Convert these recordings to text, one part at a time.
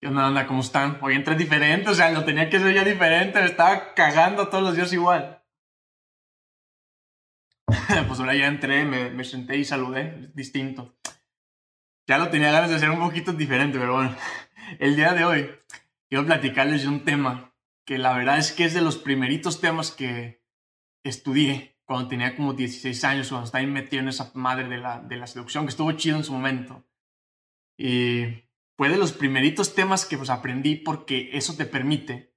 ¿Qué onda, onda? ¿Cómo están? Hoy entré diferente, o sea, lo tenía que hacer ya diferente, me estaba cagando todos los días igual. pues ahora ya entré, me, me senté y saludé, distinto. Ya lo tenía ganas de hacer un poquito diferente, pero bueno. El día de hoy quiero platicarles de un tema que la verdad es que es de los primeritos temas que estudié cuando tenía como 16 años, cuando estaba metido en esa madre de la, de la seducción, que estuvo chido en su momento. Y fue de los primeritos temas que pues aprendí porque eso te permite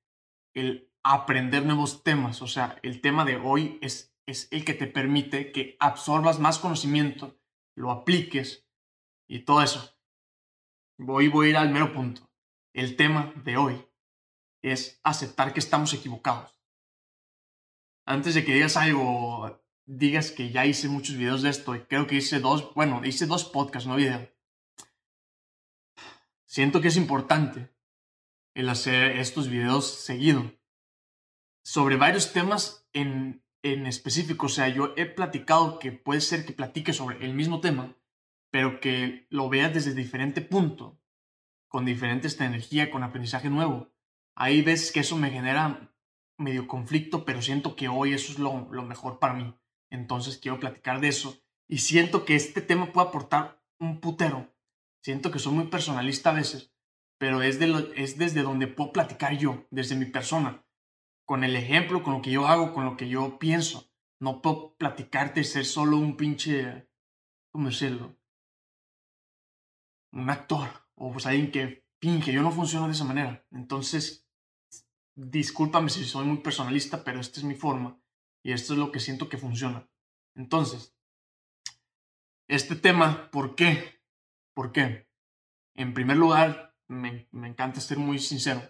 el aprender nuevos temas. O sea, el tema de hoy es, es el que te permite que absorbas más conocimiento, lo apliques y todo eso. Voy, voy a ir al mero punto. El tema de hoy es aceptar que estamos equivocados. Antes de que digas algo, digas que ya hice muchos videos de esto y creo que hice dos, bueno, hice dos podcasts, no videos siento que es importante el hacer estos videos seguido sobre varios temas en, en específico. O sea, yo he platicado que puede ser que platique sobre el mismo tema, pero que lo veas desde diferente punto, con diferente esta energía, con aprendizaje nuevo. Ahí ves que eso me genera medio conflicto, pero siento que hoy eso es lo, lo mejor para mí. Entonces quiero platicar de eso. Y siento que este tema puede aportar un putero Siento que soy muy personalista a veces, pero es, de es desde donde puedo platicar yo, desde mi persona, con el ejemplo, con lo que yo hago, con lo que yo pienso. No puedo platicarte ser solo un pinche, ¿cómo decirlo? Un actor o pues alguien que finge. Yo no funciono de esa manera. Entonces, discúlpame si soy muy personalista, pero esta es mi forma y esto es lo que siento que funciona. Entonces, este tema, ¿por qué? ¿Por qué? En primer lugar, me, encanta ser muy sincero.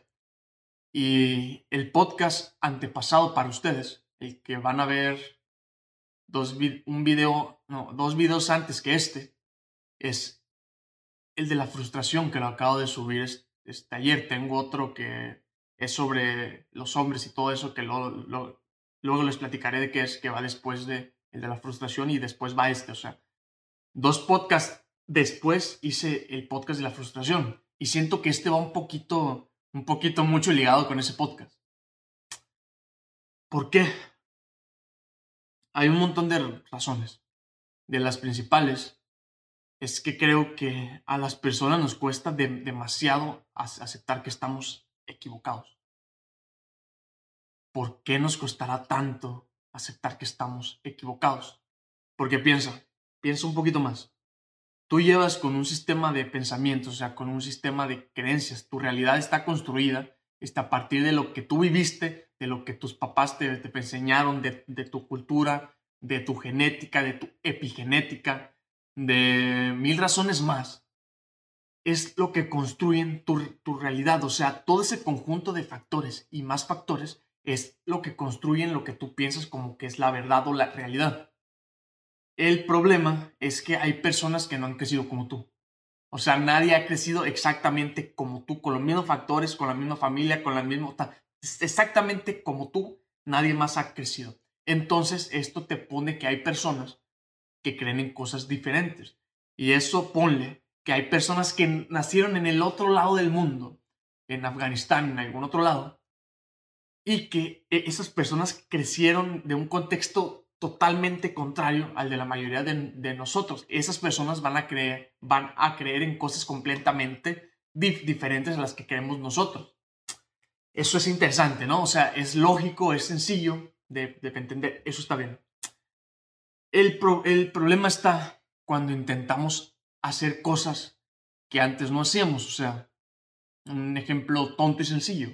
Y el podcast antepasado para ustedes, el que van a ver dos, un video, no, dos videos antes que este, es el de la frustración que lo acabo de subir este, ayer. Tengo otro que es sobre los hombres y todo eso, que luego les platicaré de qué es, que va después de el de la frustración y después va este. O sea, dos podcasts después hice el podcast de la frustración y siento que este va un poquito, un poquito mucho ligado con ese podcast. ¿Por qué? Hay un montón de razones. De las principales es que creo que a las personas nos cuesta demasiado aceptar que estamos equivocados. ¿Por qué nos costará tanto aceptar que estamos equivocados? Porque piensa, piensa un poquito más tú llevas con un sistema de pensamientos, o sea, con un sistema de creencias. Tu realidad está construida está a partir de lo que tú viviste, de lo que tus papás te, te enseñaron, de, tu cultura, de tu genética, de tu epigenética, de mil razones más. Es lo que construyen tu, tu realidad. O sea, todo ese conjunto de factores y más factores es lo que construyen lo que tú piensas como que es la verdad o la realidad. El problema es que hay personas que no han crecido como tú. O sea, nadie ha crecido exactamente como tú, con los mismos factores, con la misma familia, con la misma... Exactamente como tú, nadie más ha crecido. Entonces, esto te pone que hay personas que creen en cosas diferentes. Y eso ponle que hay personas que nacieron en el otro lado del mundo, en Afganistán, en algún otro lado, y que e, esas personas crecieron de un contexto totalmente contrario al de la mayoría de, nosotros. Esas personas van a creer, van a creer en cosas completamente diferentes a las que creemos nosotros. Eso es interesante, ¿no? O sea, es lógico, es sencillo de, entender. Eso está bien. El, el problema está cuando intentamos hacer cosas que antes no hacíamos. O sea, un ejemplo tonto y sencillo.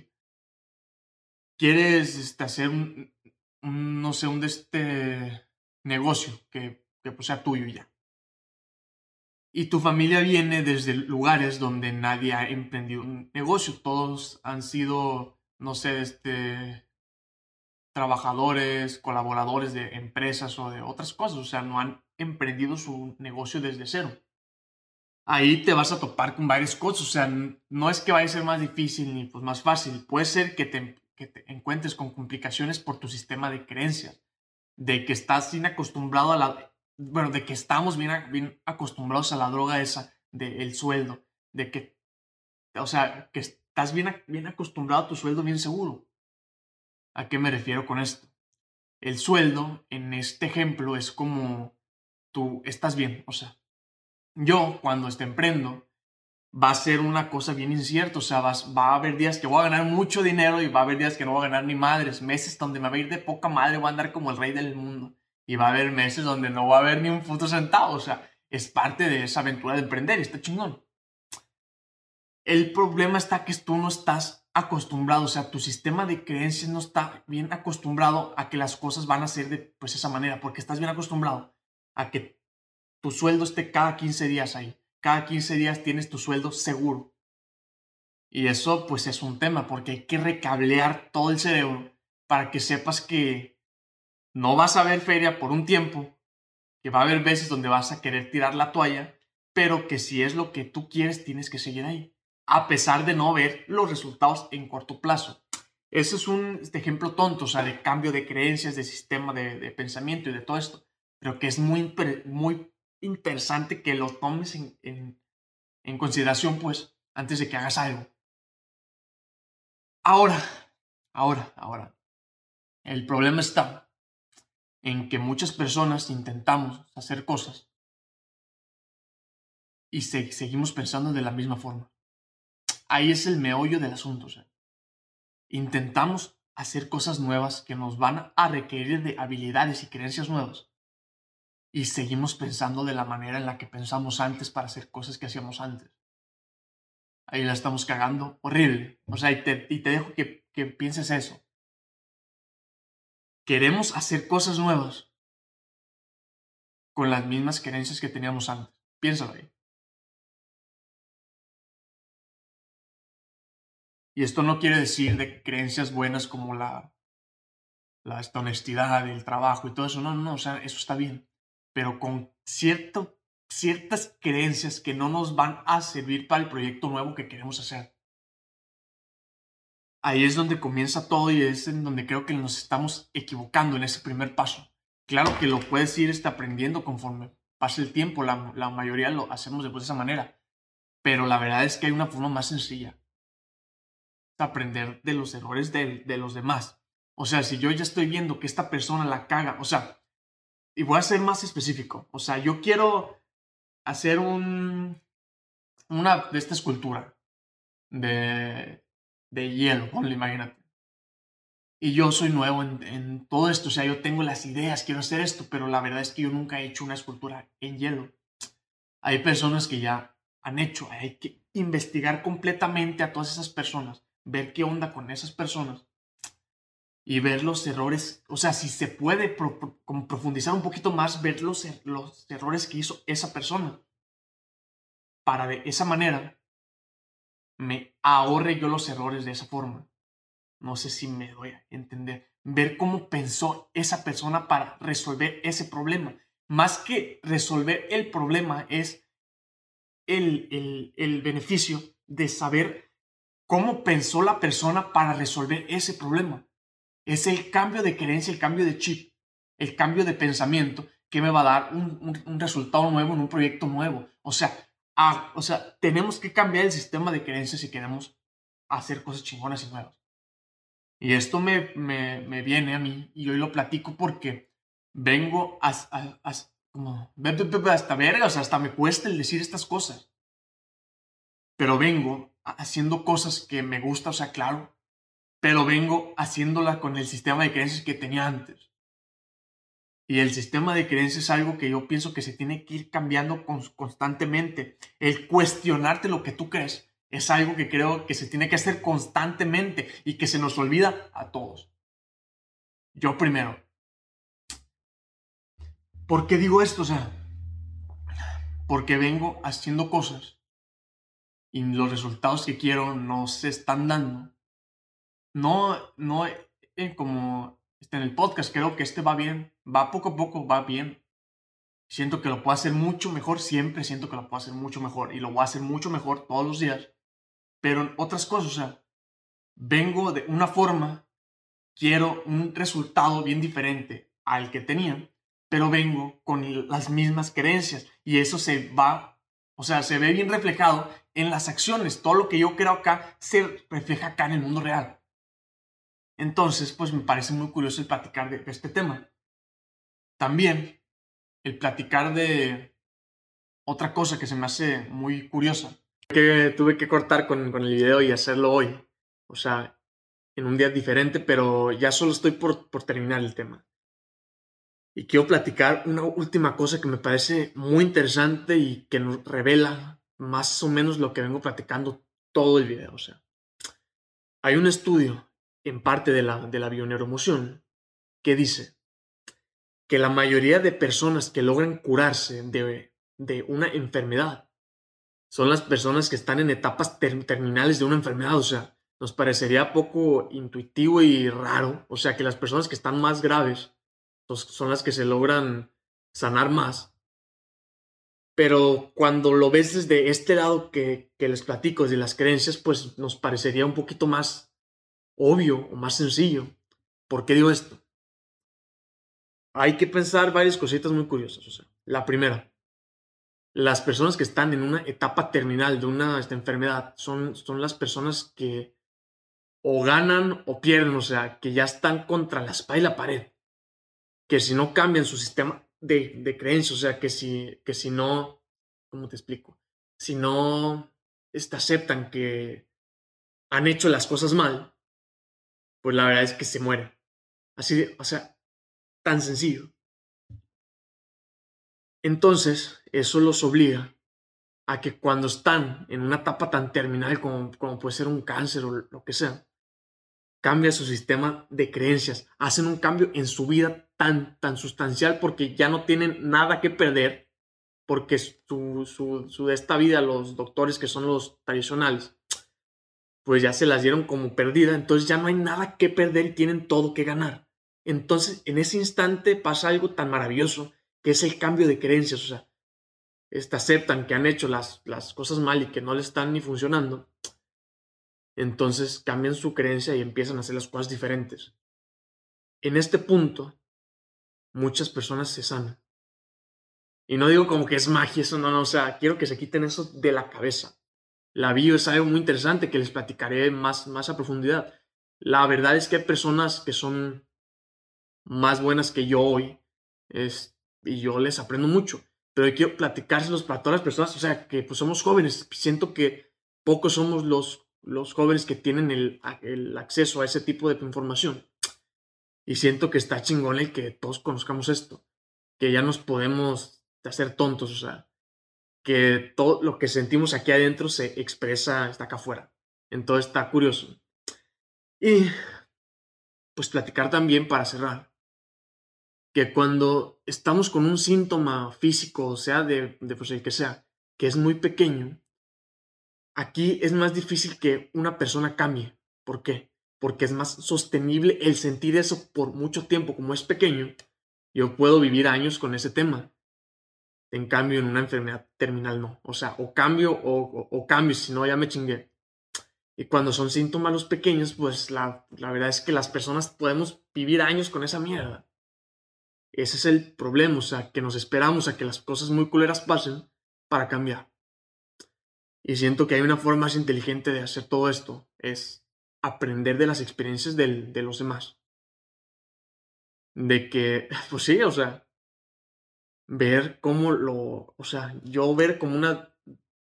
Quieres este, hacer un, no sé, un de este negocio que, que pues sea tuyo ya. Y tu familia viene desde lugares donde nadie ha emprendido un negocio. Todos han sido, no sé, este, trabajadores, colaboradores de empresas o de otras cosas. O sea, no han emprendido su negocio desde cero. Ahí te vas a topar con varias cosas. O sea, no es que vaya a ser más difícil ni pues más fácil. Puede ser que te que te encuentres con complicaciones por tu sistema de creencias, de que estás bien acostumbrado a la, bueno, de que estamos bien, bien acostumbrados a la droga esa del sueldo, de que o sea, que estás bien, bien acostumbrado a tu sueldo bien seguro. ¿A qué me refiero con esto? El sueldo, en este ejemplo, es como tú estás bien. O sea, yo cuando te emprendo, va a ser una cosa bien incierta. O sea, va a haber días que voy a ganar mucho dinero y va a haber días que no voy a ganar ni madres. Meses donde me va a ir de poca madre, voy a andar como el rey del mundo. Y va a haber meses donde no va a haber ni un puto centavo. O sea, es parte de esa aventura de emprender. Está chingón. El problema está que tú no estás acostumbrado, o sea, tu sistema de creencias no está bien acostumbrado a que las cosas van a ser de pues esa manera, porque estás bien acostumbrado a que tu sueldo esté cada 15 días ahí. Cada 15 días tienes tu sueldo seguro. Y eso pues es un tema, porque hay que recablear todo el cerebro para que sepas que no vas a ver feria por un tiempo, que va a haber veces donde vas a querer tirar la toalla, pero que si es lo que tú quieres, tienes que seguir ahí a pesar de no ver los resultados en corto plazo. Ese es un este ejemplo tonto, o sea, de cambio de creencias, de sistema de, pensamiento y de todo esto, pero que es muy, muy interesante que lo tomes en, en consideración, pues, antes de que hagas algo. Ahora, ahora, ahora, el problema está en que muchas personas intentamos hacer cosas y seguimos pensando de la misma forma ahí es el meollo del asunto. intentamos hacer cosas nuevas que nos van a requerir de habilidades y creencias nuevas. Y seguimos pensando de la manera en la que pensamos antes para hacer cosas que hacíamos antes. Ahí la estamos cagando horrible. O sea, y te, y te dejo que, que pienses eso. Queremos hacer cosas nuevas con las mismas creencias que teníamos antes. Piénsalo ahí. Y esto no quiere decir de creencias buenas como la, la honestidad, el trabajo y todo eso. No, no, o sea, eso está bien. Pero con cierto, ciertas creencias que no nos van a servir para el proyecto nuevo que queremos hacer. Ahí es donde comienza todo y es en donde creo que nos estamos equivocando en ese primer paso. Claro que lo puedes ir este, aprendiendo conforme pase el tiempo, la, la mayoría lo hacemos de esa manera. Pero la verdad es que hay una forma más sencilla aprender de los errores de, de los demás. O sea, si yo ya estoy viendo que esta persona la caga, o sea, y voy a ser más específico, o sea, yo quiero hacer un, una de esta escultura de, de hielo, ponle, imagínate. Y yo soy nuevo en, en, todo esto, o sea, yo tengo las ideas, quiero hacer esto, pero la verdad es que yo nunca he hecho una escultura en hielo. Hay personas que ya han hecho, hay que investigar completamente a todas esas personas ver qué onda con esas personas y ver los errores, o sea, si se puede profundizar un poquito más, ver los, er-, los errores que hizo esa persona, para de esa manera me ahorre yo los errores de esa forma. No sé si me doy a entender. Ver cómo pensó esa persona para resolver ese problema. Más que resolver el problema es el, el, el beneficio de saber cómo pensó la persona para resolver ese problema. Es el cambio de creencia, el cambio de chip, el cambio de pensamiento que me va a dar un, resultado nuevo en un proyecto nuevo. O sea, o sea, tenemos que cambiar el sistema de creencias si queremos hacer cosas chingonas y nuevas. Y esto me, me, viene a mí y hoy lo platico porque vengo a, como, hasta verga, o sea, hasta me cuesta el decir estas cosas. Pero vengo haciendo cosas que me gusta, o sea, claro, pero vengo haciéndola con el sistema de creencias que tenía antes. Y el sistema de creencias es algo que yo pienso que se tiene que ir cambiando constantemente. El cuestionarte lo que tú crees es algo que creo que se tiene que hacer constantemente y que se nos olvida a todos. Yo primero. ¿Por qué digo esto? O sea, porque vengo haciendo cosas y los resultados que quiero no se están dando. No, no, eh, como está en el podcast, creo que este va bien, va poco a poco, va bien. Siento que lo puedo hacer mucho mejor, siempre siento que lo puedo hacer mucho mejor y lo voy a hacer mucho mejor todos los días. Pero en otras cosas, o sea, vengo de una forma, quiero un resultado bien diferente al que tenía, pero vengo con las mismas creencias y eso se va, o sea, se ve bien reflejado en las acciones. Todo lo que yo creo acá se refleja acá en el mundo real. Entonces, pues me parece muy curioso el platicar de, este tema. También el platicar de otra cosa que se me hace muy curiosa. Que tuve que cortar con, el video y hacerlo hoy. O sea, en un día diferente, pero ya solo estoy por, por terminar el tema. Y quiero platicar una última cosa que me parece muy interesante y que nos revela más o menos lo que vengo platicando todo el video. O sea, hay un estudio en parte de la, de la bioneuromoción que dice que la mayoría de personas que logran curarse de, de una enfermedad son las personas que están en etapas terminales de una enfermedad. O sea, nos parecería poco intuitivo y raro. O sea, que las personas que están más graves son las que se logran sanar más. Pero cuando lo ves desde este lado que, que les platico, desde las creencias, pues nos parecería un poquito más obvio o más sencillo. ¿Por qué digo esto? Hay que pensar varias cositas muy curiosas. O sea, la primera, las personas que están en una etapa terminal de una esta enfermedad son, son las personas que o ganan o pierden, o sea, que ya están contra la espalda y la pared que si no cambian su sistema de, de creencias, o sea, que si, que si no, ¿cómo te explico? Si no este, aceptan que han hecho las cosas mal, pues la verdad es que se mueren. Así, o sea, tan sencillo. Entonces, eso los obliga a que cuando están en una etapa tan terminal como, como puede ser un cáncer o lo que sea, cambia su sistema de creencias, hacen un cambio en su vida tan, tan sustancial porque ya no tienen nada que perder, porque su, su, su de esta vida, los doctores que son los tradicionales, pues ya se las dieron como perdida, entonces ya no hay nada que perder y tienen todo que ganar. Entonces, en ese instante pasa algo tan maravilloso que es el cambio de creencias, o sea, este, aceptan que han hecho las, las cosas mal y que no les están ni funcionando, entonces cambian su creencia y empiezan a hacer las cosas diferentes. En este punto, muchas personas se sanan. Y no digo como que es magia, eso no, no, o sea, quiero que se quiten eso de la cabeza. La bio es algo muy interesante que les platicaré más, más a profundidad. La verdad es que hay personas que son más buenas que yo hoy es, y yo les aprendo mucho. Pero quiero platicárselos para todas las personas, o sea, que pues somos jóvenes. Siento que pocos somos los los jóvenes que tienen el, el, acceso a ese tipo de información. Y siento que está chingón el que todos conozcamos esto, que ya nos podemos hacer tontos, o sea, que todo lo que sentimos aquí adentro se expresa, está acá afuera. Entonces está curioso. Y pues platicar también para cerrar, que cuando estamos con un síntoma físico, o sea, de, de pues el que sea, que es muy pequeño, Aquí es más difícil que una persona cambie. ¿Por qué? Porque es más sostenible el sentir eso por mucho tiempo. Como es pequeño, yo puedo vivir años con ese tema. En cambio, en una enfermedad terminal no. O sea, o cambio o, cambio, si no, ya me chingué. Y cuando son síntomas los pequeños, pues la, la verdad es que las personas podemos vivir años con esa mierda. Ese es el problema, o sea, que nos esperamos a que las cosas muy culeras pasen para cambiar. Y siento que hay una forma más inteligente de hacer todo esto, es aprender de las experiencias de los demás. De que, pues sí, o sea, ver cómo lo, o sea, yo ver como una,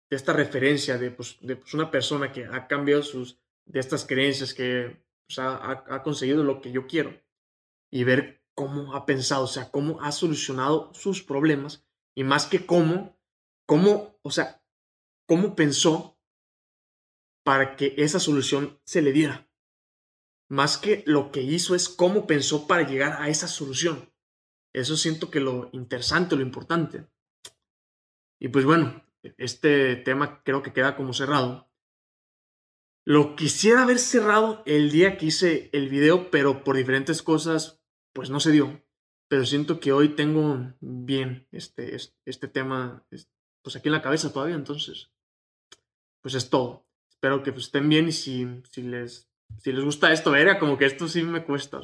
esta referencia de, pues, de pues, una persona que ha cambiado sus, de estas creencias, que pues, ha, ha conseguido lo que yo quiero. Y ver cómo ha pensado, o sea, cómo ha solucionado sus problemas. Y más que cómo, cómo, o sea, cómo pensó para que esa solución se le diera. Más que lo que hizo es cómo pensó para llegar a esa solución. Eso siento que lo interesante, lo importante. Y pues bueno, este tema creo que queda como cerrado. Lo quisiera haber cerrado el día que hice el video, pero por diferentes cosas, pues no se dio. Pero siento que hoy tengo bien este, este, tema, pues aquí en la cabeza todavía, entonces pues es todo. Espero que pues, estén bien y si, si, les, si les gusta esto, verga, como que esto sí me cuesta.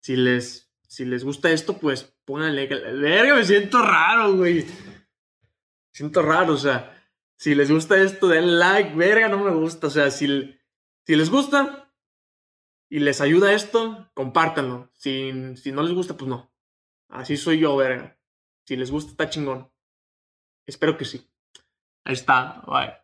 Si les, si les gusta esto, pues pónganle. Verga, me siento raro, güey. Siento raro, o sea, Si les gusta esto, den like, verga, no me gusta. O sea, si, si les gusta y les ayuda esto, compártanlo. Si, si no les gusta, pues no. Así soy yo, verga. Si les gusta, está chingón. Espero que sí. Ahí está, bye.